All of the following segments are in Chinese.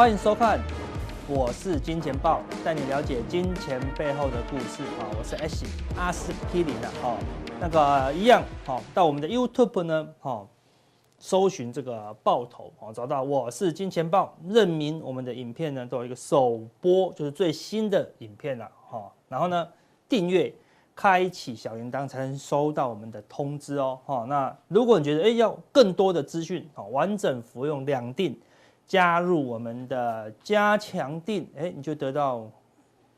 欢迎收看，我是金钱豹，带你了解金钱背后的故事啊！我是 S 阿司匹林的哦，那个一样好，到我们的 YouTube 呢，好，搜寻这个爆头哦，找到我是金钱豹，认明我们的影片呢都有一个首播，就是最新的影片了哈。然后呢，订阅。开启小铃铛才能收到我们的通知哦。好，那如果你觉得诶要更多的资讯，完整服用两定，加入我们的加强錠，诶，你就得到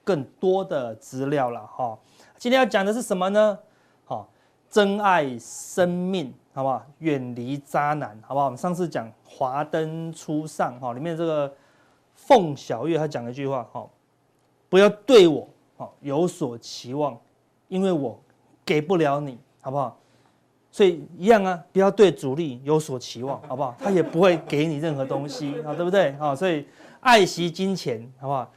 更多的资料了哈。今天要讲的是什么呢？好，珍爱生命，好不好？远离渣男，好不好？我们上次讲华灯初上，哈，里面这个凤小岳他讲了一句话，哈，不要对我，有所期望。因为我给不了你，好不好？所以一样啊，不要对主力有所期望，好不好？他也不会给你任何东西 啊，对不对？啊，所以爱惜金钱，好不好？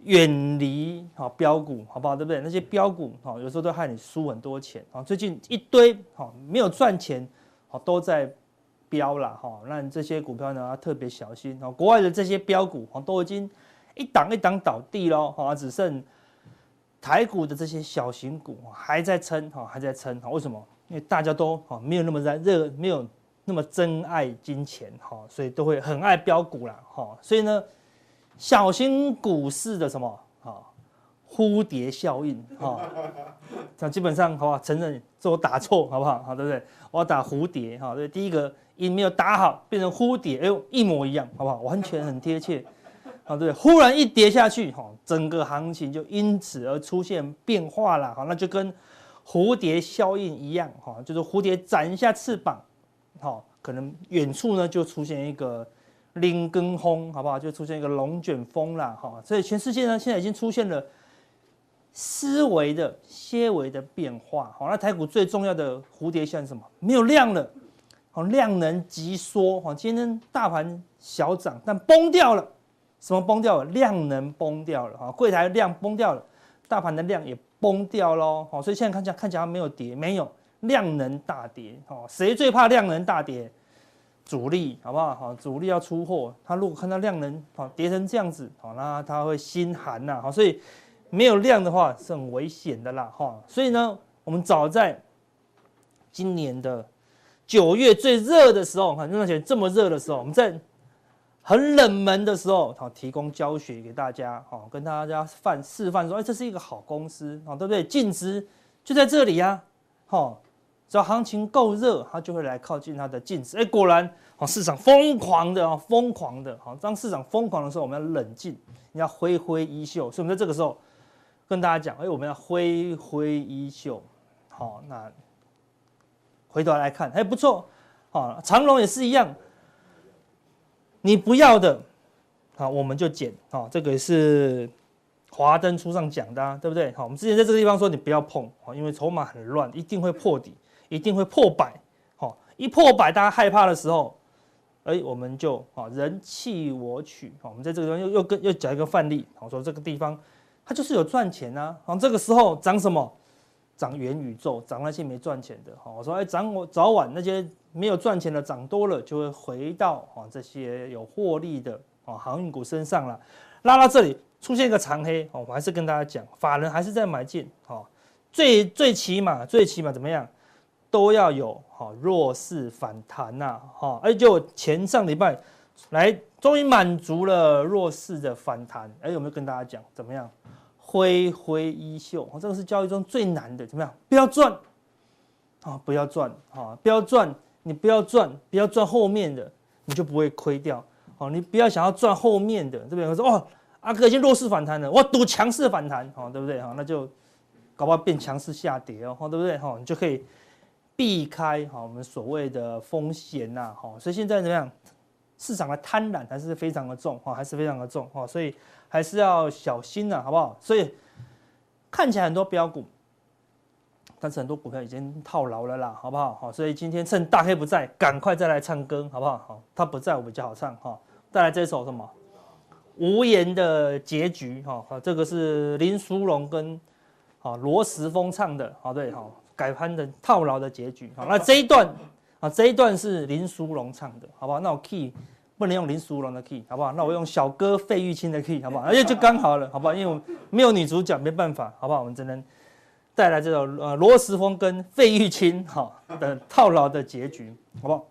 远离好标股，好不好？对不对？那些标股，好，有时候都害你输很多钱啊。最近一堆好没有赚钱，好都在飙了哈。那这些股票呢，要特别小心啊。国外的这些标股，好都已经一档一档倒地喽，好只剩。台股的这些小型股还在撑哈，还在撑哈。为什么？因为大家都哈没有那么热热，没有那么珍爱金钱哈，所以都会很爱飙股啦哈。所以呢，小型股市的什么哈蝴蝶效应哈，那基本上好不好？承认这我打错好不好？好对不对？我要打蝴蝶哈，对，第一个音没有打好，变成蝴蝶，哎呦一模一样好不好？完全很贴切。啊，对，忽然一跌下去，哈，整个行情就因此而出现变化了，哈，那就跟蝴蝶效应一样，哈，就是蝴蝶展一下翅膀，哈，可能远处呢就出现一个林根轰，好不好？就出现一个龙卷风了，哈，所以全世界呢现在已经出现了思维的些微的变化，好，那台股最重要的蝴蝶效应什么？没有量了，好，量能急缩，哈，今天大盘小涨，但崩掉了。什么崩掉了？量能崩掉了哈，柜台量崩掉了，大盘的量也崩掉喽。好，所以现在看起来看起来没有跌，没有量能大跌。好，谁最怕量能大跌？主力，好不好？好，主力要出货，他如果看到量能好跌成这样子，好，那他会心寒呐。好，所以没有量的话是很危险的啦。哈，所以呢，我们早在今年的九月最热的时候，哈，那段时间这么热的时候，我们在。很冷门的时候，好提供教学给大家，好跟大家范示范说，哎，这是一个好公司，好对不对？净值就在这里呀，好，只要行情够热，它就会来靠近它的净值。哎，果然，好市场疯狂的啊，疯狂的，好，当市场疯狂的时候，我们要冷静，你要挥挥衣袖。所以我们在这个时候跟大家讲，哎，我们要挥挥衣袖。好，那回头来看，还不错，好，长荣也是一样。你不要的，好，我们就减，好，这个也是华灯初上讲的，啊，对不对？好，我们之前在这个地方说你不要碰，好，因为筹码很乱，一定会破底，一定会破百，好，一破百大家害怕的时候，哎，我们就啊人弃我取，好，我们在这个地方又又跟又讲一个范例，好，说这个地方它就是有赚钱啊，好，这个时候涨什么？涨元宇宙，涨那些没赚钱的，哈，我说哎，涨我早晚那些。没有赚钱的涨多了，就会回到啊这些有获利的啊航运股身上了。拉到这里出现一个长黑，我还是跟大家讲，法人还是在买进，最最起码最起码怎么样都要有哈弱势反弹呐，哈，哎就前上礼拜来终于满足了弱势的反弹，哎有没有跟大家讲怎么样？挥挥衣袖，这个是交易中最难的，怎么样？不要赚啊，不要赚啊，不要赚。你不要赚，不要赚后面的，你就不会亏掉。哦，你不要想要赚后面的，对不对？我说哦，阿哥已经弱势反弹了，我赌强势反弹，哦，对不对？哈，那就搞不好变强势下跌哦，对不对？哈，你就可以避开哈我们所谓的风险呐，哈。所以现在怎么样？市场的贪婪还是非常的重，哈，还是非常的重，哈。所以还是要小心呐，好不好？所以看起来很多标股。但是很多股票已经套牢了啦，好不好？好，所以今天趁大黑不在，赶快再来唱歌，好不好？好，他不在我比较好唱哈。再来这首什么？无言的结局哈。好，这个是林书龙跟啊罗时丰唱的，好对，好改盘的套牢的结局。好，那这一段啊，这一段是林书龙唱的，好不好？那我 key 不能用林淑龙的 key，好不好？那我用小哥费玉清的 key，好不好？而且就刚好了，好不好？因为我没有女主角，没办法，好不好？我们只能带来这种呃罗时丰跟费玉清哈的套牢的结局，好不好？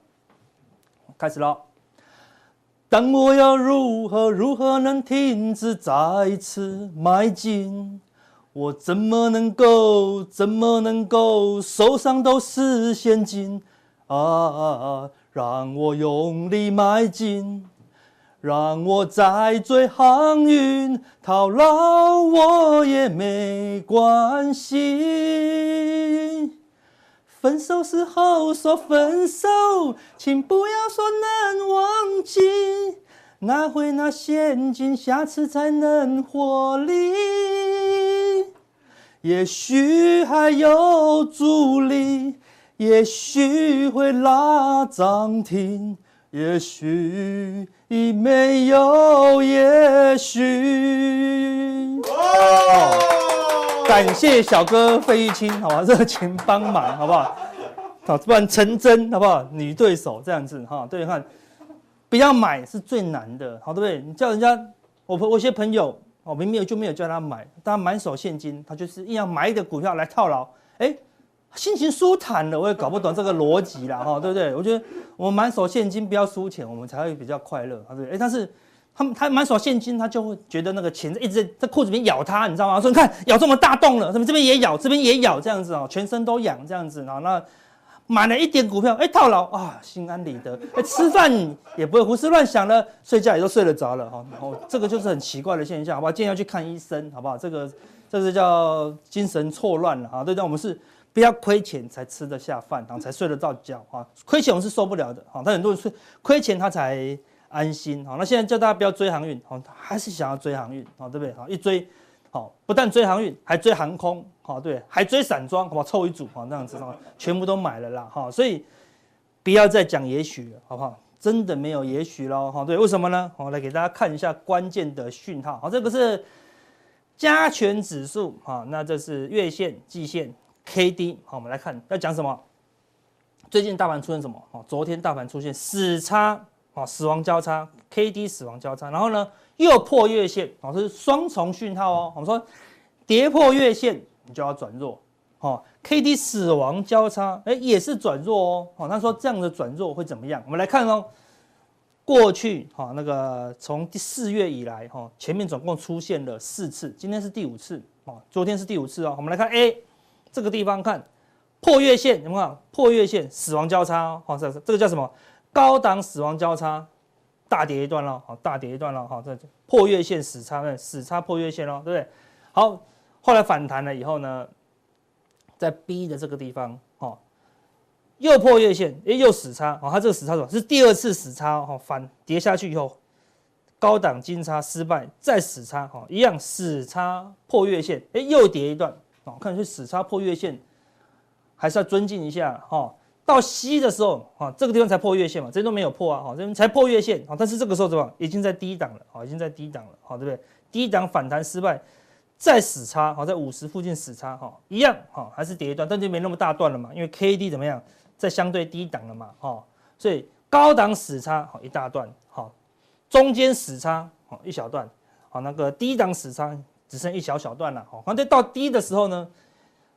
开始喽。但我要如何如何能停止再次迈进？我怎么能够怎么能够手上都是现金啊，啊，啊！让我用力迈进，让我再追航运套牢我也没关系。分手时候说分手，请不要说能忘记，拿回那现金，下次才能获利。也许还有阻力，也许会拉涨停，也许已没有也许。哦感谢小哥费玉清，好吧，热情帮忙，好不好？好，不然陈真，好不好？女对手这样子，哈，对，看，不要买是最难的，好，对不对？你叫人家，我我一些朋友，我明明就没有叫他买，他满手现金，他就是硬要买一个股票来套牢，哎，心情舒坦了，我也搞不懂这个逻辑啦，哈，对不对？我觉得我们满手现金不要输钱，我们才会比较快乐，对不对？哎，但是。他他满手现金，他就会觉得那个钱一直在裤子里面咬他，你知道吗？说你看咬这么大洞了，怎么这边也咬，这边也咬，这样子哦，全身都痒这样子啊。那买了一点股票，哎，套牢啊，心安理得，哎，吃饭也不会胡思乱想了，睡觉也都睡得着了哈。然后这个就是很奇怪的现象，好不好？建议要去看医生，好不好？这个这是叫精神错乱了啊。对，但我们是不要亏钱才吃得下饭，然后才睡得着觉哈。亏钱我们是受不了的哈。但很多人是亏钱他才。安心哈，那现在叫大家不要追航运，好，还是想要追航运，好，对不对？好，一追，好，不但追航运，还追航空，好，对，还追散装，好不好？凑一组，好，这样子，全部都买了啦，哈，所以不要再讲也许了，好不好？真的没有也许喽，哈，对，为什么呢？我来给大家看一下关键的讯号，好，这个是加权指数，好，那这是月线、季线、K D，好，我们来看要讲什么？最近大盘出现什么？好，昨天大盘出现死叉。哦，死亡交叉，K D 死亡交叉，然后呢又破月线，哦，是双重讯号哦。我们说跌破月线，你就要转弱。好，K D 死亡交叉，哎，也是转弱哦。好，他说这样的转弱会怎么样？我们来看哦，过去哈那个从第四月以来哈，前面总共出现了四次，今天是第五次，哦，昨天是第五次哦。我们来看 A 这个地方看破月线，有没有破月线死亡交叉？好，这这个叫什么？高档死亡交叉，大跌一段了，好，大跌一段了，好，这破月线死叉，死叉破月线喽，对不对？好，后来反弹了以后呢，在 B 的这个地方，哦，又破月线，诶，又死叉，哦，它这个死叉？是第二次死叉，哦，反跌下去以后，高档金叉失败，再死叉，哦，一样死叉破月线，诶，又跌一段，哦，看是死叉破月线，还是要尊敬一下，哈。到 C 的时候，哈，这个地方才破月线嘛，这都没有破啊，哈，这边才破月线，哈，但是这个时候怎么，已经在低档了，哈，已经在低档了，哈，对不对？低档反弹失败，再死叉，哈，在五十附近死叉，哈，一样，哈，还是跌一段，但就没那么大段了嘛，因为 K D 怎么样，在相对低档了嘛，哈，所以高档死叉，好一大段，好，中间死叉，好一小段，好，那个低档死叉只剩一小小段了，好，反正到低的时候呢。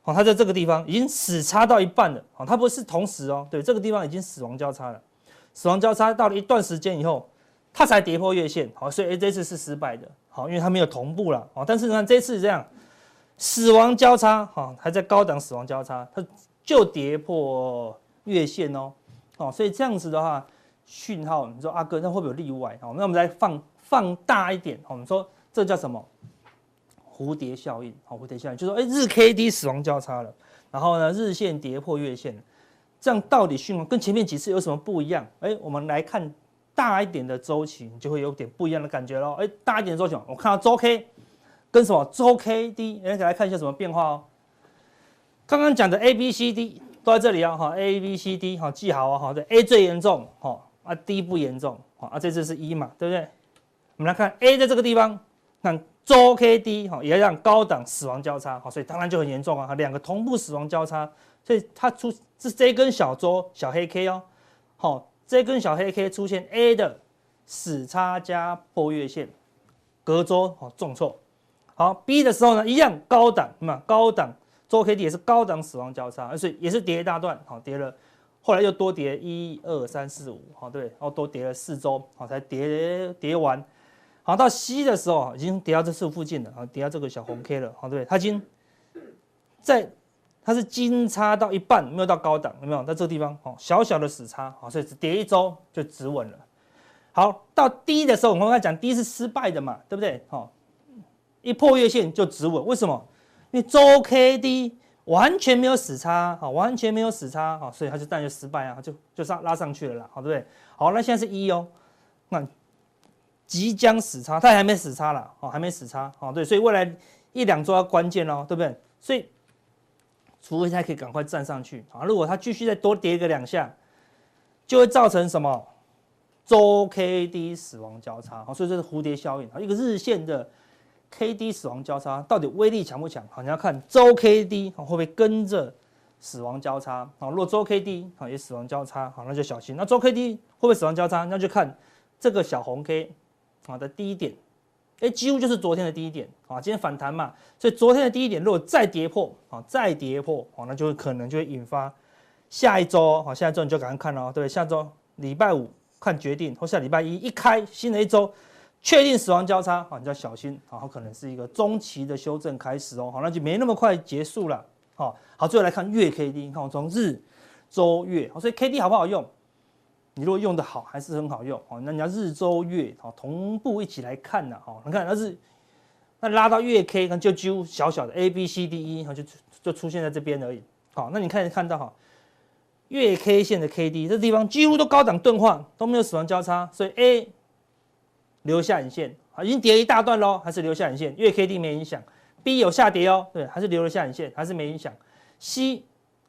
哦，它在这个地方已经死叉到一半了。哦，它不是同时哦，对，这个地方已经死亡交叉了。死亡交叉到了一段时间以后，它才跌破月线。好，所以这次是失败的。好，因为它没有同步了。哦，但是呢，这次这样死亡交叉，哈，还在高档死亡交叉，它就跌破月线哦。哦，所以这样子的话，讯号，你说阿哥，那会不会有例外？好，那我们来放放大一点。好，我们说这叫什么？蝴蝶效应，好，蝴蝶效应就是说，哎，日 K D 死亡交叉了，然后呢，日线跌破月线，这样到底讯号跟前面几次有什么不一样？哎，我们来看大一点的周期，你就会有点不一样的感觉喽。哎，大一点的周期，我看到周 K 跟什么周 K D，哎，来看一下什么变化哦。刚刚讲的 A B C D 都在这里啊，哈，A B C D 哈记好啊，哈，对，A 最严重，哈，啊 D 不严重，啊，这次是一嘛，对不对？我们来看 A 在这个地方，看。周 K D 哈也要让高档死亡交叉，好，所以当然就很严重啊，两个同步死亡交叉，所以它出是这根小周小黑 K 哦，好，这根小黑 K 出现 A 的死叉加破月线，隔周好重挫。好，B 的时候呢，一样高档，那高档周 K D 也是高档死亡交叉，而且也是跌一大段，好跌了，后来又多跌一二三四五，好对，然后多跌了四周，好才跌跌完。好，到 C 的时候已经跌到这次附近了，好跌到这个小红 K 了，好对，它已经在它是金叉到一半，没有到高档，有没有？在这个地方，哦小小的死叉，好，所以只跌一周就止稳了。好，到 D 的时候，我们刚才讲 D 是失败的嘛，对不对？好。一破月线就止稳，为什么？因为周 K D 完全没有死叉，好，完全没有死叉，好，所以它就当然就失败啊，就就上拉上去了啦，好，对不对？好，那现在是一哦，那即将死叉，它还没死叉啦，好，还没死叉，哦，对，所以未来一两周要关键哦，对不对？所以除非它可以赶快站上去，啊，如果它继续再多跌个两下，就会造成什么？周 K D 死亡交叉，好，所以这是蝴蝶效应，啊，一个日线的。K D 死亡交叉到底威力强不强？好，你要看周 K D 会不会跟着死亡交叉？好，如果周 K D 啊也死亡交叉，好，那就小心。那周 K D 会不会死亡交叉？那就看这个小红 K 好的低点，哎，几乎就是昨天的低点啊。今天反弹嘛，所以昨天的低点如果再跌破，啊，再跌破，好，那就可能就会引发下一周，好，下一周你就赶快看哦，对不对，下周礼拜五看决定，或下礼拜一一开新的一周。确定死亡交叉，好，你就要小心，好，可能是一个中期的修正开始哦，好，那就没那么快结束了，好，好，最后来看月 K D，你看我从日、周、月，所以 K D 好不好用？你如果用的好，还是很好用，哦，那你要日、周、月，好，同步一起来看呢，好，你看那是那拉到月 K，看就揪小小的 A B C D E，好，就就出现在这边而已，好，那你看看到哈，月 K 线的 K D 这地方几乎都高档钝化，都没有死亡交叉，所以 A。留下影线，好，已经跌一大段喽，还是留下影线，月 K D 没影响，B 有下跌哦，对，还是留了下影线，还是没影响，C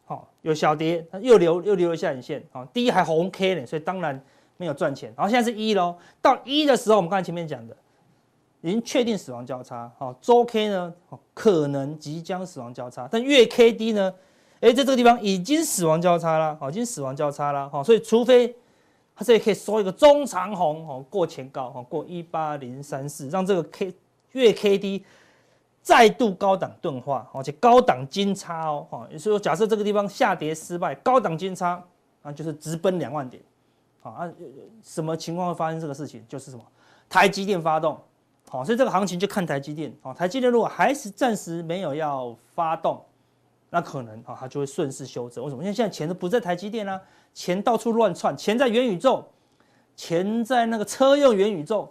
好有小跌，又留又留了下影线，好，D 还红 K 呢，所以当然没有赚钱，然后现在是一喽，到一的时候，我们刚才前面讲的，已经确定死亡交叉，好，周 K 呢，可能即将死亡交叉，但月 K D 呢，哎，在这个地方已经死亡交叉了，好，已经死亡交叉了，好，所以除非。它这里可以收一个中长红哦，过前高哦，过一八零三四，让这个 K 月 K D 再度高档钝化，而且高档金叉哦，哈，也就是说，假设这个地方下跌失败，高档金叉那，就是直奔两万点，啊，什么情况会发生这个事情？就是什么台积电发动，好，所以这个行情就看台积电，哦，台积电如果还是暂时没有要发动，那可能啊，它就会顺势修正。为什么？因为现在钱都不在台积电啦。钱到处乱窜，钱在元宇宙，钱在那个车用元宇宙，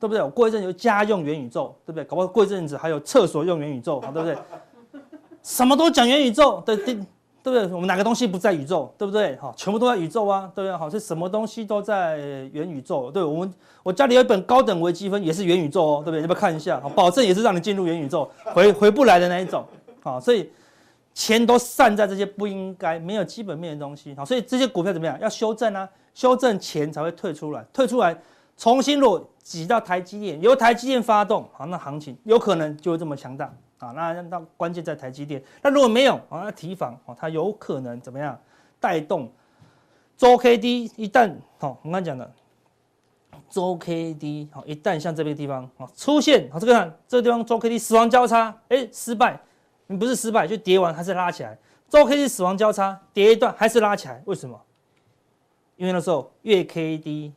对不对？我过一阵有家用元宇宙，对不对？搞不好过一阵子还有厕所用元宇宙，好对不对？什么都讲元宇宙，对对对不对？我们哪个东西不在宇宙，对不对？好，全部都在宇宙啊，对不对？好，是什么东西都在元宇宙，对，我们我家里有一本高等微积分，也是元宇宙哦，对不对？要不要看一下？好，保证也是让你进入元宇宙，回回不来的那一种，好，所以。钱都散在这些不应该没有基本面的东西，好，所以这些股票怎么样？要修正啊，修正钱才会退出来，退出来重新落挤到台积电，由台积电发动，好，那行情有可能就会这么强大啊。那那关键在台积电，那如果没有啊，那提防哦，它有可能怎么样带动周 K D 一旦好，我刚才讲的周 K D 好，一旦像这边地方啊出现好，这个这个地方周 K D 死亡交叉，哎，失败。你不是失败，就跌完还是拉起来。周 K D 死亡交叉，跌一段还是拉起来，为什么？因为那时候月 K D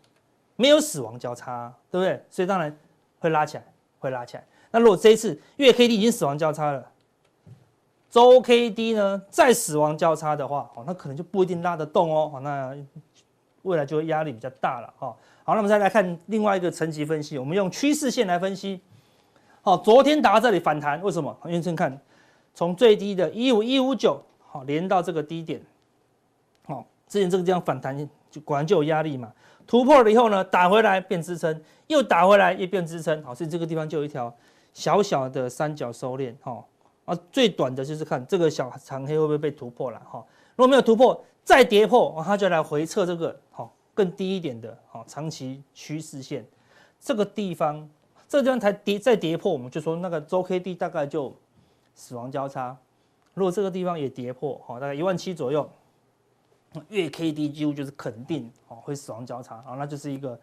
没有死亡交叉，对不对？所以当然会拉起来，会拉起来。那如果这一次月 K D 已经死亡交叉了，周 K D 呢再死亡交叉的话，哦，那可能就不一定拉得动哦。好，那未来就会压力比较大了。哈，好，那我们再来看另外一个层级分析，我们用趋势线来分析。好，昨天打到这里反弹，为什么？因为先看。从最低的一五一五九，好连到这个低点，好，之前这个地方反弹就果然就有压力嘛，突破了以后呢，打回来变支撑，又打回来又变支撑，好，所以这个地方就有一条小小的三角收敛，哈，啊，最短的就是看这个小长黑会不会被突破了，哈，如果没有突破，再跌破，它就来回测这个，好，更低一点的，好，长期趋势线，这个地方，这个地方才跌再跌破，我们就说那个周 K D 大概就。死亡交叉，如果这个地方也跌破，好，大概一万七左右，月 K D 几乎就是肯定，哦，会死亡交叉，好，那就是一个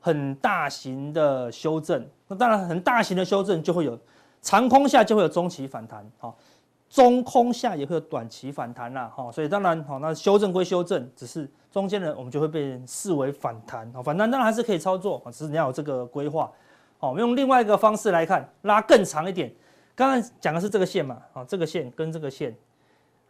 很大型的修正。那当然，很大型的修正就会有长空下就会有中期反弹，哈，中空下也会有短期反弹啦，哈。所以当然，哈，那修正归修正，只是中间呢，我们就会被视为反弹，反弹当然还是可以操作，只是你要有这个规划。好，我们用另外一个方式来看，拉更长一点。刚刚讲的是这个线嘛，啊，这个线跟这个线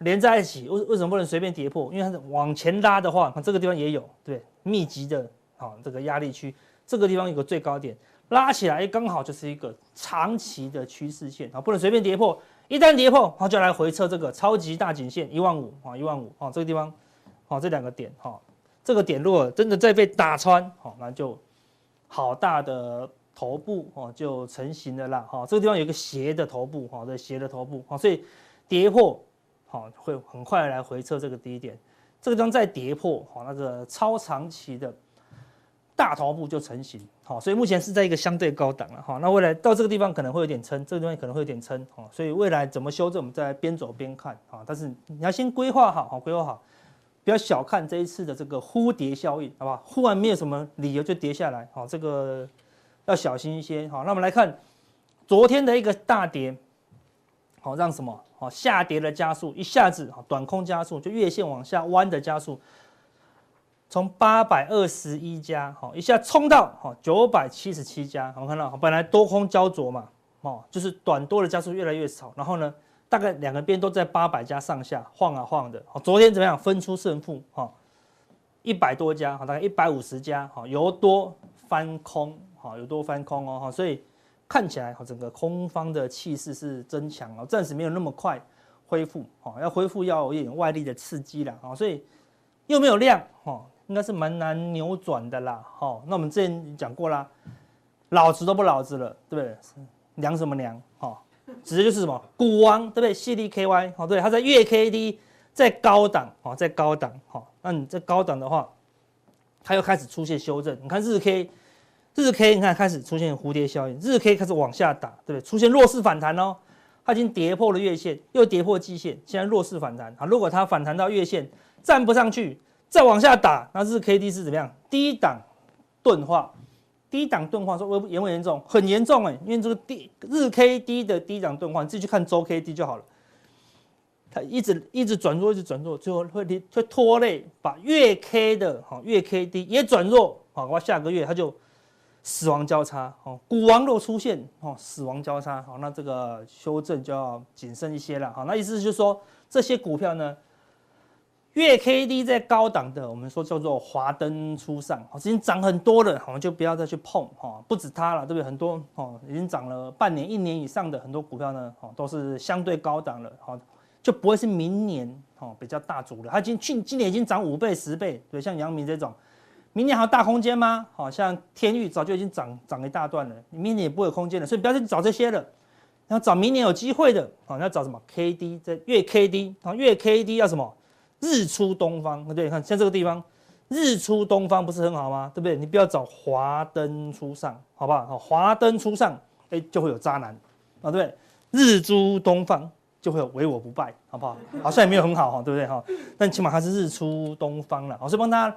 连在一起，为为什么不能随便跌破？因为它是往前拉的话，这个地方也有对密集的啊这个压力区，这个地方有个最高点，拉起来刚好就是一个长期的趋势线啊，不能随便跌破。一旦跌破，它就来回测这个超级大颈线一万五啊，一万五啊，这个地方啊，这两个点哈，这个点如果真的再被打穿，好，那就好大的。头部哦就成型了啦，哈，这个地方有一个斜的头部，哈，这斜的头部，哈，所以跌破，好，会很快来回测这个低点，这个地方再跌破，好，那个超长期的大头部就成型，好，所以目前是在一个相对高档了，哈，那未来到这个地方可能会有点撑，这个地方可能会有点撑，哈，所以未来怎么修正，我们再边走边看，啊，但是你要先规划好，好规划好，不要小看这一次的这个忽跌效应，好不好？忽然没有什么理由就跌下来，好，这个。要小心一些，好，那我们来看昨天的一个大跌，好，让什么？好，下跌的加速一下子，短空加速，就月线往下弯的加速，从八百二十一家，好，一下冲到好九百七十七家，我们看到，本来多空焦灼嘛，哦，就是短多的加速越来越少，然后呢，大概两个边都在八百家上下晃啊晃的，好，昨天怎么样？分出胜负，哈，一百多家，好，大概一百五十家，好，由多翻空。好，有多翻空哦，哈，所以看起来哈，整个空方的气势是增强了，暂时没有那么快恢复，哈，要恢复要有一点外力的刺激了，哈，所以又没有量，哈，应该是蛮难扭转的啦，哈，那我们之前讲过啦，老子都不老子了，对不对？娘什么娘，哈，指的就是什么股王，对不对？CDKY，好，对，它在月 K D 在高档，哈，在高档，哈，那你在高档的话，它又开始出现修正，你看日 K。日 K 你看开始出现蝴蝶效应，日 K 开始往下打，对不对？出现弱势反弹哦，它已经跌破了月线，又跌破季线，现在弱势反弹啊。如果它反弹到月线站不上去，再往下打，那日 K D 是怎么样？低档钝化，低档钝化说严不严重？很严重哎，因为这个低日 K D 的低档钝化，你自己去看周 K D 就好了。它一直一直转弱，一直转弱，最后会会拖累，把月 K 的哈月 K D 也转弱，好，我下个月它就。死亡交叉，哦，股王若出现，哦，死亡交叉，好，那这个修正就要谨慎一些了，好，那意思就是说，这些股票呢，月 K D 在高档的，我们说叫做华灯初上，哦，已经涨很多了，我们就不要再去碰，哈，不止它了，对不对？很多，哦，已经涨了半年、一年以上的很多股票呢，哦，都是相对高档了，好，就不会是明年，哦，比较大主了，它已经去今年已经涨五倍、十倍，对，像阳明这种。明年还有大空间吗？好像天域早就已经涨涨一大段了，你明年也不会有空间了，所以不要去找这些了，要找明年有机会的。好，要找什么？K D 这月 K D 啊，月 K D 要什么？日出东方，对，你看像这个地方，日出东方不是很好吗？对不对？你不要找华灯初上，好不好？好，华灯初上，哎，就会有渣男啊，对不对？日出东方就会有唯我不败，好不好？好像也没有很好哈，对不对哈？但起码它是日出东方了，我是帮他。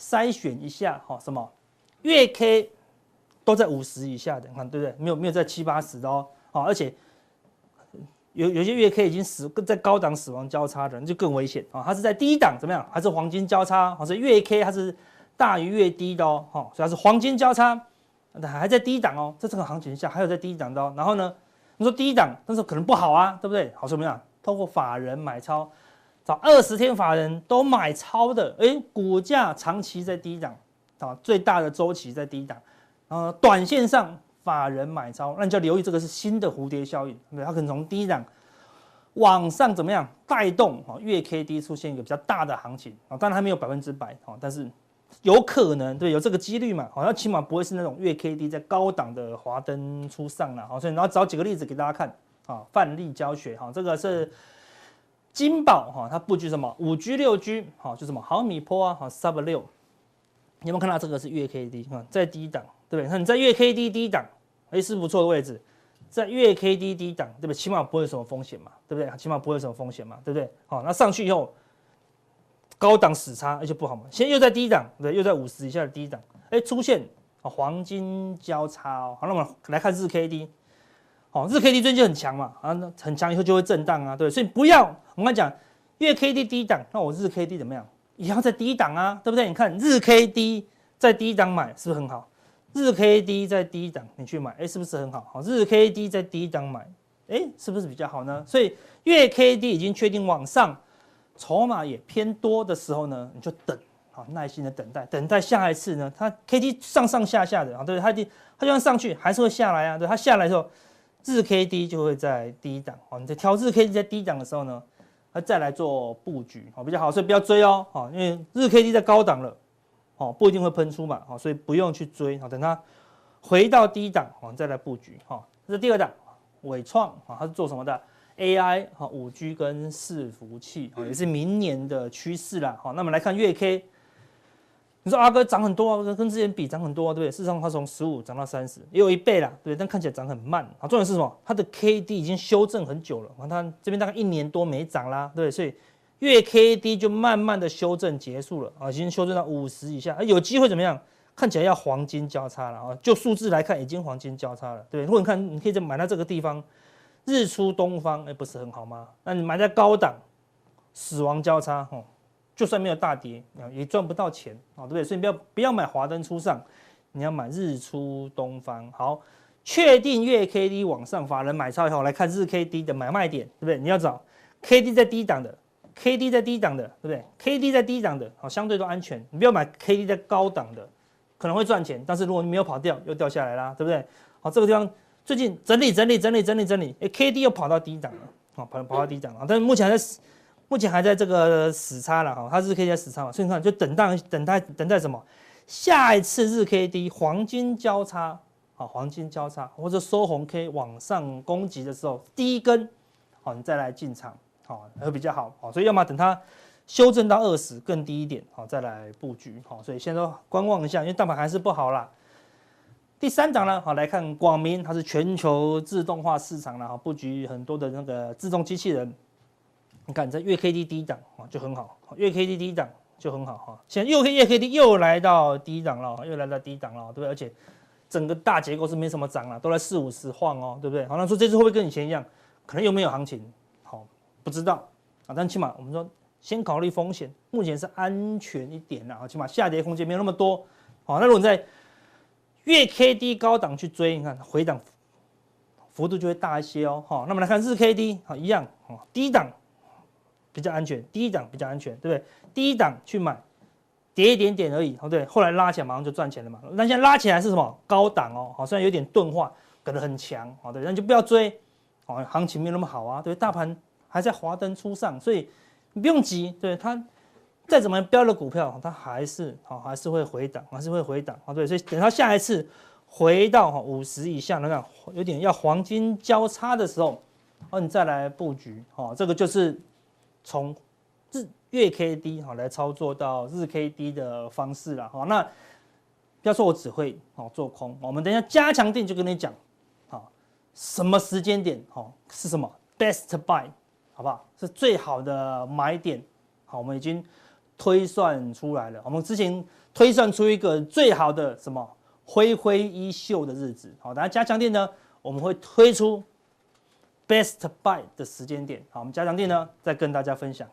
筛选一下哈，什么月 K 都在五十以下的，你看对不对？没有没有在七八十的哦，好，而且有有些月 K 已经死在高档死亡交叉的，那就更危险啊。它是在低档怎么样？还是黄金交叉？好，所以月 K 它是大于月低的哦，好，所以它是黄金交叉，还在低档哦，在这个行情下还有在低档的哦。然后呢，你说低档，但是可能不好啊，对不对？好，怎么样？透过法人买超。二十天法人都买超的，哎，股价长期在低档，啊，最大的周期在低档，然后短线上法人买超，那你就要留意这个是新的蝴蝶效应，对，它可能从低档往上怎么样带动啊，月 K D 出现一个比较大的行情啊，当然还没有百分之百啊，但是有可能，对，有这个几率嘛，好像起码不会是那种月 K D 在高档的华灯初上了，好，所以然后找几个例子给大家看啊，范例教学哈，这个是。金宝哈，它布局什么五 G 六 G 好，就什么毫米波啊，好 Sub 六，你有没有看到这个是月 K D 啊，在低档，对不对？那你在月 K D 低档，哎，是不错的位置，在月 K D 低档，对不对？起码不会有什么风险嘛，对不对？起码不会有什么风险嘛，对不对？好，那上去以后高档死叉，而且不好嘛，现在又在低档，对，又在五十以下的低档，哎，出现黄金交叉哦。好，那我们来看日 K D，好，日 K D 最近就很强嘛，啊，很强以后就会震荡啊，对，所以不要我跟你讲，月 K D 低档，那我日 K D 怎么样？也要在低档啊，对不对？你看日 K D 在低档买是不是很好？日 K D 在低档你去买，哎，是不是很好？好，日 K D 在低档买，哎，是不是比较好呢？所以月 K D 已经确定往上，筹码也偏多的时候呢，你就等。耐心的等待，等待下一次呢，它 K D 上上下下的啊，对？它它它就算上去还是会下来啊，对，它下来的时候，日 K D 就会在低档哦。你在挑日 K D 在低档的时候呢，它再来做布局哦，比较好，所以不要追哦，因为日 K D 在高档了哦，不一定会喷出嘛，所以不用去追，等它回到低档哦，再来布局哈。这是第二档，纬创啊，它是做什么的？AI 哈，五 G 跟伺服器也是明年的趋势啦。好，那么来看月 K。你说阿哥涨很多啊，跟之前比涨很多啊，对不对？事实上它从十五涨到三十，也有一倍啦，对，但看起来涨很慢啊。重点是什么？它的 K D 已经修正很久了，它这边大概一年多没涨啦，对，所以月 K D 就慢慢的修正结束了啊，已经修正到五十以下，有机会怎么样？看起来要黄金交叉了啊，就数字来看，已经黄金交叉了，对。如果你看，你可以再买到这个地方，日出东方，哎，不是很好吗？那你买在高档，死亡交叉，吼。就算没有大跌啊，也赚不到钱啊，对不对？所以不要不要买华灯初上，你要买日出东方。好，确定月 K D 往上，法人买超以后来看日 K D 的买卖点，对不对？你要找 K D 在低档的，K D 在低档的，对不对？K D 在低档的，好，相对都安全。你不要买 K D 在高档的，可能会赚钱，但是如果你没有跑掉，又掉下来啦，对不对？好，这个地方最近整理整理整理整理整理，哎，K D 又跑到低档了，好，跑跑到低档了，但是目前还在。目前还在这个死叉了哈，它日 K 在死叉嘛，所以你看就等待等待等待什么？下一次日 K D 黄金交叉，好，黄金交叉或者收红 K 往上攻击的时候，第一根，好，你再来进场，好，会比较好，好，所以要么等它修正到二十更低一点，好，再来布局，好，所以先说观望一下，因为大盘还是不好啦。第三档呢，好，来看广明，它是全球自动化市场了，哈，布局很多的那个自动机器人。你看这月 K D 低档啊就很好，月 K D 低档就很好哈。现在又月 K D 又来到低档了，又来到低档了，对不对？而且整个大结构是没什么涨了，都在四五十晃哦，对不对？好，那说这次会不会跟以前一样？可能又没有行情，好，不知道啊。但起码我们说先考虑风险，目前是安全一点了啊，起码下跌空间没有那么多。好，那如果你在月 K D 高档去追，你看回档幅度就会大一些哦。好，那么来看日 K D，好，一样，低档。比较安全，低档比较安全，对不对？低档去买，跌一点点而已，哦对，后来拉起来马上就赚钱了嘛。那现在拉起来是什么？高档哦，好像有点钝化，可能很强，好的，那就不要追，哦，行情没有那么好啊，对，大盘还在华灯初上，所以你不用急，对它再怎么标的股票，它还是好，还是会回档，还是会回档，啊对，所以等它下一次回到哈五十以下，那个有点要黄金交叉的时候，哦，你再来布局，哦，这个就是。从日月 K D 哈来操作到日 K D 的方式了，哈，那不要说我只会哦做空，我们等一下加强店就跟你讲，好，什么时间点好是什么 best buy 好不好？是最好的买点，好，我们已经推算出来了，我们之前推算出一个最好的什么挥挥衣袖的日子，好，等下加强店呢，我们会推出。Best buy 的时间点，好，我们加强錠呢，再跟大家分享。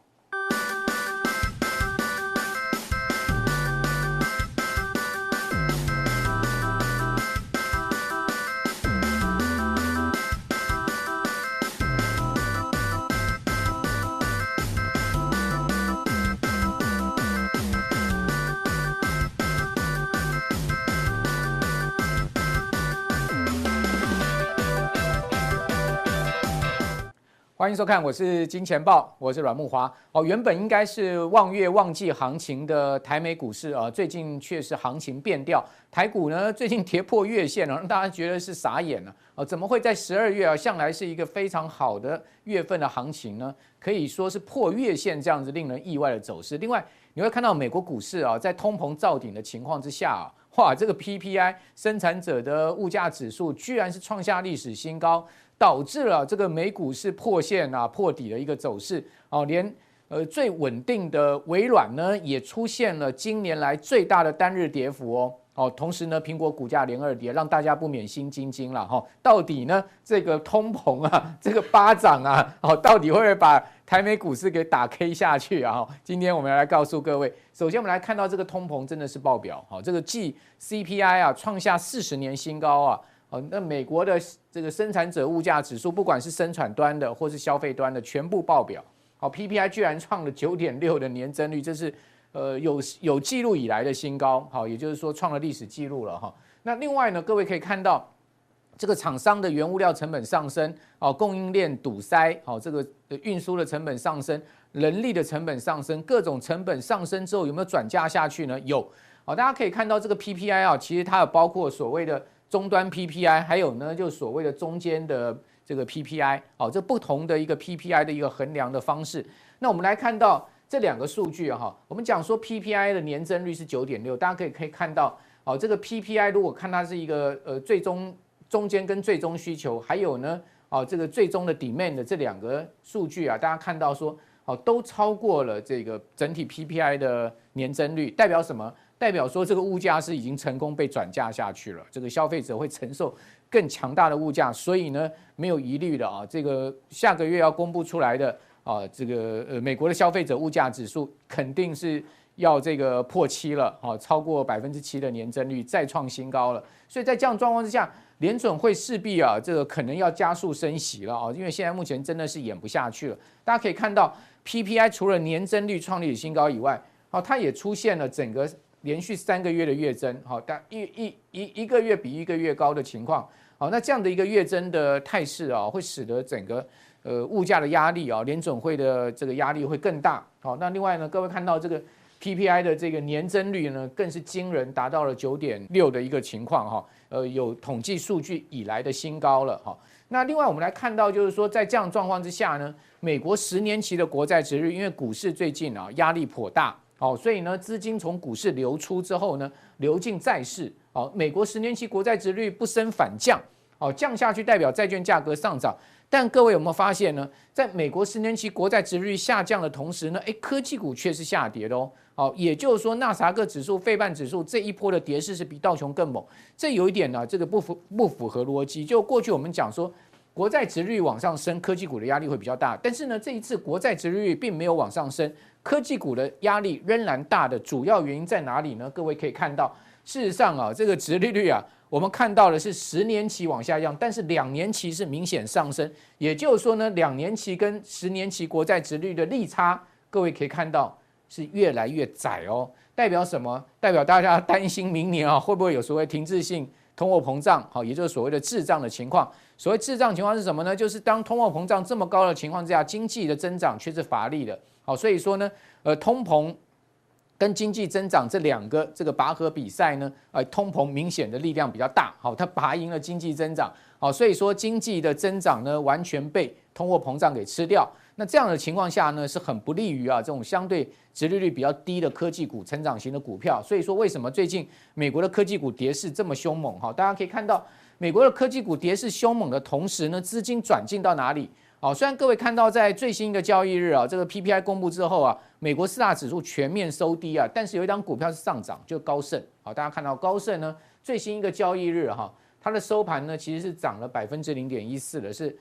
欢迎收看，我是金钱豹，我是阮慕华。哦，原本应该是望月旺季行情的台美股市啊，最近却是行情变调，台股呢最近跌破月线了，让 大家觉得是傻眼了啊！怎么会在十二月啊，向来是一个非常好的月份的行情呢？可以说是破月线这样子令人意外的走势。另外，你会看到美国股市啊，在通膨造顶的情况之下啊，哇，这个 PPI 生产者的物价指数居然是创下历史新高。导致了这个美股是破线啊破底的一个走势哦，连呃最稳定的微软呢，也出现了今年来最大的单日跌幅哦。哦，同时呢，苹果股价连二跌，让大家不免心惊惊了哈。到底呢，这个通膨啊，这个巴掌啊，哦，到底会不会把台美股市给打 K 下去啊？今天我们要来告诉各位，首先我们来看到这个通膨真的是爆表，好，这个季 CPI 啊创下四十年新高啊。哦，那美国的这个生产者物价指数，不管是生产端的或是消费端的，全部爆表。好，PPI 居然创了九点六的年增率，这是。呃，有有记录以来的新高，好，也就是说创了历史记录了哈。那另外呢，各位可以看到，这个厂商的原物料成本上升，哦，供应链堵塞，好，这个运输的成本上升，人力的成本上升，各种成本上升之后有没有转嫁下去呢？有，好，大家可以看到这个 PPI 啊，其实它有包括所谓的终端 PPI，还有呢就所谓的中间的这个 PPI，哦，这不同的一个 PPI 的一个衡量的方式。那我们来看到。这两个数据哈，我们讲说 PPI 的年增率是九点六，大家可以可以看到，哦，这个 PPI 如果看它是一个呃最终中间跟最终需求，还有呢，哦这个最终的 demand 的这两个数据啊，大家看到说，哦都超过了这个整体 PPI 的年增率，代表什么？代表说这个物价是已经成功被转嫁下去了，这个消费者会承受更强大的物价，所以呢没有疑虑的啊，这个下个月要公布出来的。啊，这个呃，美国的消费者物价指数肯定是要这个破七了，啊，超过百分之七的年增率，再创新高了。所以在这样状况之下，联准会势必啊，这个可能要加速升息了啊，因为现在目前真的是演不下去了。大家可以看到，PPI 除了年增率创历史新高以外，好，它也出现了整个连续三个月的月增，好，但一一一一个月比一个月高的情况，好，那这样的一个月增的态势啊，会使得整个。呃，物价的压力啊，联准会的这个压力会更大。好，那另外呢，各位看到这个 PPI 的这个年增率呢，更是惊人，达到了九点六的一个情况哈。呃，有统计数据以来的新高了哈。那另外我们来看到，就是说在这样状况之下呢，美国十年期的国债殖率，因为股市最近啊压力颇大，好，所以呢资金从股市流出之后呢，流进债市。好，美国十年期国债殖率不升反降，好，降下去代表债券价格上涨。但各位有没有发现呢？在美国十年期国债殖率下降的同时呢，诶，科技股却是下跌的哦。好，也就是说，纳斯达克指数、费半指数这一波的跌势是比道琼更猛。这有一点呢，这个不符不符合逻辑。就过去我们讲说，国债殖率往上升，科技股的压力会比较大。但是呢，这一次国债殖率并没有往上升，科技股的压力仍然大的主要原因在哪里呢？各位可以看到，事实上啊，这个殖利率啊。我们看到的是十年期往下降，但是两年期是明显上升。也就是说呢，两年期跟十年期国债殖率的利差，各位可以看到是越来越窄哦。代表什么？代表大家担心明年啊会不会有所谓停滞性通货膨胀？好，也就是所谓的滞胀的情况。所谓滞胀情况是什么呢？就是当通货膨胀这么高的情况之下，经济的增长却是乏力的。好，所以说呢，呃，通膨。跟经济增长这两个这个拔河比赛呢，呃，通膨明显的力量比较大，好，它拔赢了经济增长，好，所以说经济的增长呢完全被通货膨胀给吃掉。那这样的情况下呢，是很不利于啊这种相对殖利率比较低的科技股、成长型的股票。所以说，为什么最近美国的科技股跌势这么凶猛？哈，大家可以看到，美国的科技股跌势凶猛的同时呢，资金转进到哪里？好，虽然各位看到在最新一个交易日啊，这个 PPI 公布之后啊，美国四大指数全面收低啊，但是有一张股票是上涨，就高盛。好，大家看到高盛呢，最新一个交易日哈，它的收盘呢其实是涨了百分之零点一四的，是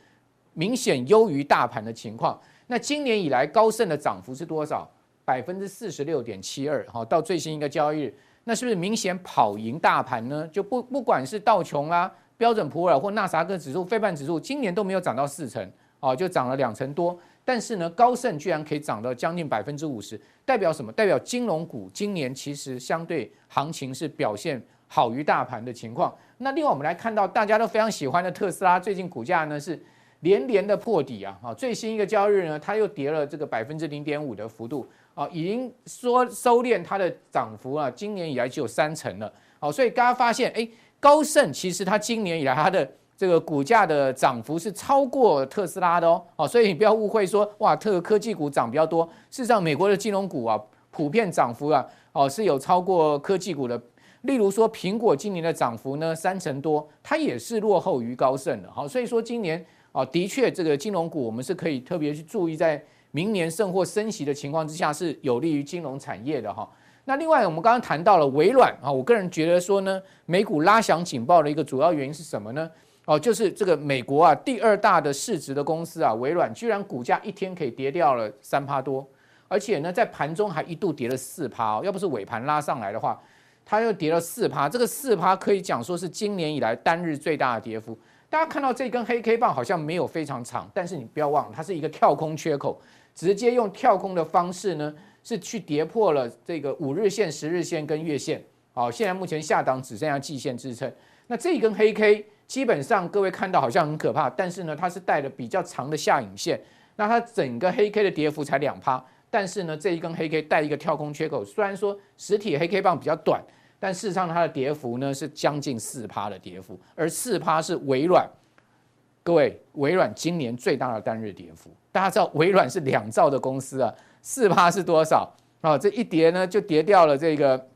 明显优于大盘的情况。那今年以来高盛的涨幅是多少？百分之四十六点七二。好，到最新一个交易日，那是不是明显跑赢大盘呢？就不不管是道琼啊、标准普尔或纳斯达克指数、费半指数，今年都没有涨到四成。哦，就涨了两成多，但是呢，高盛居然可以涨到将近百分之五十，代表什么？代表金融股今年其实相对行情是表现好于大盘的情况。那另外我们来看到大家都非常喜欢的特斯拉，最近股价呢是连连的破底啊！啊，最新一个交易日呢，它又跌了这个百分之零点五的幅度啊，已经说收敛它的涨幅啊，今年以来只有三成了。好，所以大家发现，哎，高盛其实它今年以来它的这个股价的涨幅是超过特斯拉的哦，哦，所以你不要误会说，哇，特科技股涨比较多。事实上，美国的金融股啊，普遍涨幅啊，哦，是有超过科技股的。例如说，苹果今年的涨幅呢，三成多，它也是落后于高盛的。好，所以说今年啊，的确这个金融股我们是可以特别去注意在明年甚或升息的情况之下，是有利于金融产业的哈。那另外，我们刚刚谈到了微软啊，我个人觉得说呢，美股拉响警报的一个主要原因是什么呢？哦，就是这个美国啊第二大的市值的公司啊，微软居然股价一天可以跌掉了三趴多，而且呢，在盘中还一度跌了四趴，哦要不是尾盘拉上来的话，它又跌了四趴。这个四趴可以讲说是今年以来单日最大的跌幅。大家看到这根黑 K 棒好像没有非常长，但是你不要忘了，它是一个跳空缺口，直接用跳空的方式呢。是去跌破了这个五日线、十日线跟月线，好，现在目前下档只剩下季线支撑。那这一根黑 K 基本上各位看到好像很可怕，但是呢，它是带了比较长的下影线。那它整个黑 K 的跌幅才两趴，但是呢，这一根黑 K 带一个跳空缺口，虽然说实体黑 K 棒比较短，但事实上它的跌幅呢是将近四趴的跌幅，而四趴是微软。各位，微软今年最大的单日跌幅，大家知道微软是两兆的公司啊。四趴是多少啊？这一跌呢，就跌掉了这个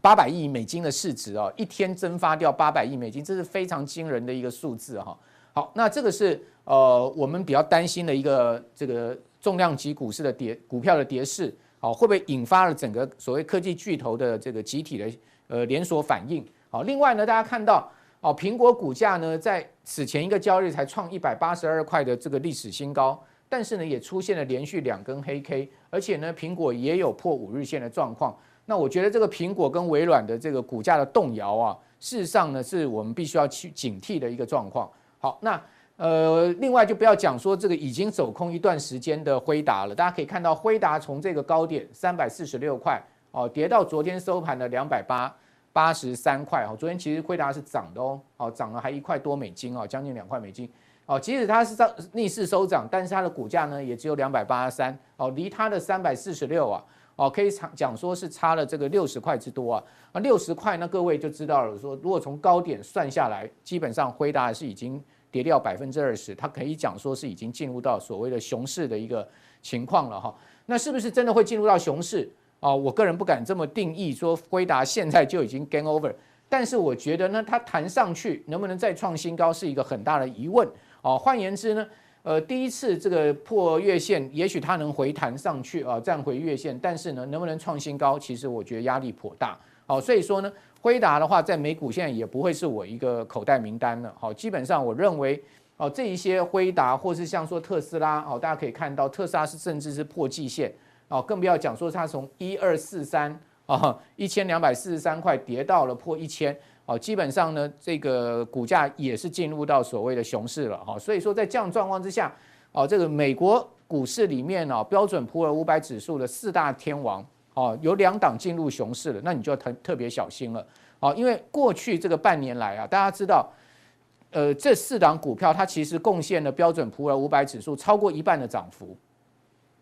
八百亿美金的市值哦，一天蒸发掉八百亿美金，这是非常惊人的一个数字哈。好，那这个是呃我们比较担心的一个这个重量级股市的跌股票的跌势，好，会不会引发了整个所谓科技巨头的这个集体的呃连锁反应？好，另外呢，大家看到哦，苹果股价呢在此前一个交易日才创一百八十二块的这个历史新高。但是呢，也出现了连续两根黑 K，而且呢，苹果也有破五日线的状况。那我觉得这个苹果跟微软的这个股价的动摇啊，事实上呢，是我们必须要去警惕的一个状况。好，那呃，另外就不要讲说这个已经走空一段时间的辉达了。大家可以看到，辉达从这个高点三百四十六块哦，跌到昨天收盘的两百八八十三块哦。昨天其实辉达是涨的哦，哦，涨了还一块多美金哦，将近两块美金。哦，即使它是在逆势收涨，但是它的股价呢也只有两百八十三哦，离它的三百四十六啊，哦，可以讲讲说是差了这个六十块之多啊，啊，六十块那各位就知道了，说如果从高点算下来，基本上辉达是已经跌掉百分之二十，它可以讲说是已经进入到所谓的熊市的一个情况了哈。那是不是真的会进入到熊市啊？我个人不敢这么定义，说辉达现在就已经 game over，但是我觉得呢，它弹上去能不能再创新高是一个很大的疑问。哦，换言之呢，呃，第一次这个破月线，也许它能回弹上去啊，站回月线，但是呢，能不能创新高，其实我觉得压力颇大。好，所以说呢，辉达的话，在美股现在也不会是我一个口袋名单了。好，基本上我认为，哦，这一些辉达或是像说特斯拉，哦，大家可以看到，特斯拉是甚至是破季线，哦，更不要讲说它从一二四三啊一千两百四十三块跌到了破一千。哦，基本上呢，这个股价也是进入到所谓的熊市了哈，所以说在这样状况之下，哦，这个美国股市里面呢，标准普尔五百指数的四大天王，哦，有两档进入熊市了，那你就特特别小心了，哦，因为过去这个半年来啊，大家知道，呃，这四档股票它其实贡献了标准普尔五百指数超过一半的涨幅，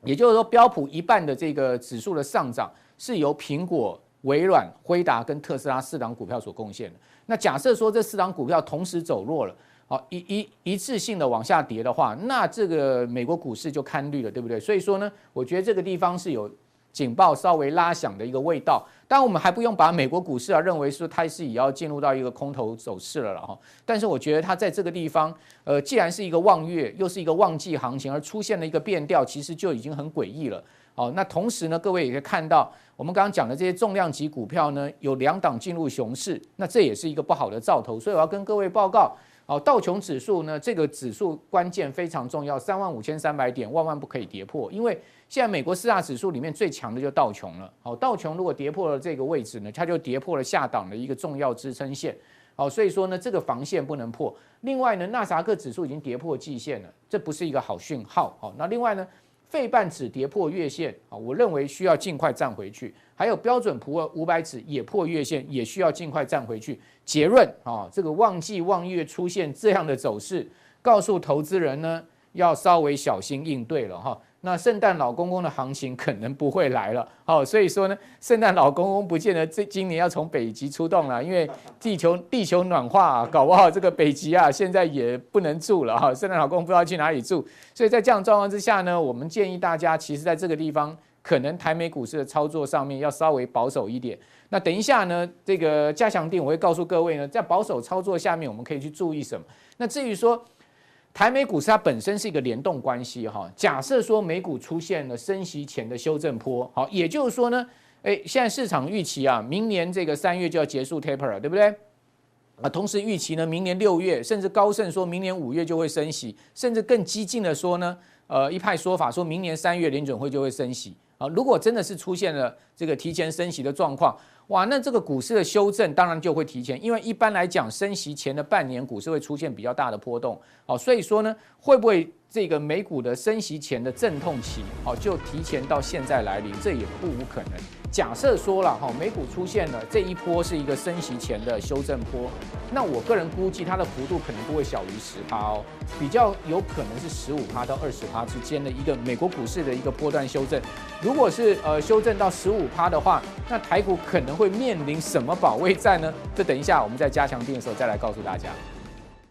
也就是说标普一半的这个指数的上涨是由苹果。微软、辉达跟特斯拉四档股票所贡献的。那假设说这四档股票同时走弱了，好一一一次性的往下跌的话，那这个美国股市就看绿了，对不对？所以说呢，我觉得这个地方是有警报稍微拉响的一个味道。当然我们还不用把美国股市啊认为说它是也要进入到一个空头走势了了哈。但是我觉得它在这个地方，呃，既然是一个望月，又是一个旺季行情，而出现了一个变调，其实就已经很诡异了。好，那同时呢，各位也可以看到，我们刚刚讲的这些重量级股票呢，有两档进入熊市，那这也是一个不好的兆头。所以我要跟各位报告，好，道琼指数呢，这个指数关键非常重要，三万五千三百点，万万不可以跌破，因为现在美国四大指数里面最强的就道琼了。好，道琼如果跌破了这个位置呢，它就跌破了下档的一个重要支撑线。好，所以说呢，这个防线不能破。另外呢，纳斯达克指数已经跌破季线了，这不是一个好讯号。好，那另外呢？费半指跌破月线啊，我认为需要尽快站回去。还有标准普尔五百指也破月线，也需要尽快站回去。结论啊，这个旺季旺月出现这样的走势，告诉投资人呢，要稍微小心应对了哈。那圣诞老公公的行情可能不会来了，好，所以说呢，圣诞老公公不见得这今年要从北极出动了，因为地球地球暖化啊，搞不好这个北极啊现在也不能住了哈，圣诞老公公不知道去哪里住，所以在这样状况之下呢，我们建议大家，其实在这个地方可能台美股市的操作上面要稍微保守一点。那等一下呢，这个加强定我会告诉各位呢，在保守操作下面我们可以去注意什么。那至于说。台美股市它本身是一个联动关系哈。假设说美股出现了升息前的修正波，好，也就是说呢，诶，现在市场预期啊，明年这个三月就要结束 taper 了，对不对？啊，同时预期呢，明年六月甚至高盛说明年五月就会升息，甚至更激进的说呢，呃，一派说法说明年三月联准会就会升息。啊，如果真的是出现了这个提前升息的状况，哇，那这个股市的修正当然就会提前，因为一般来讲升息前的半年股市会出现比较大的波动。好，所以说呢，会不会？这个美股的升息前的阵痛期，哦，就提前到现在来临，这也不无可能。假设说了哈，美股出现了这一波是一个升息前的修正波，那我个人估计它的幅度可能不会小于十趴哦，比较有可能是十五趴到二十趴之间的一个美国股市的一个波段修正。如果是呃修正到十五趴的话，那台股可能会面临什么保卫战呢？这等一下我们在加强錠的时候再来告诉大家。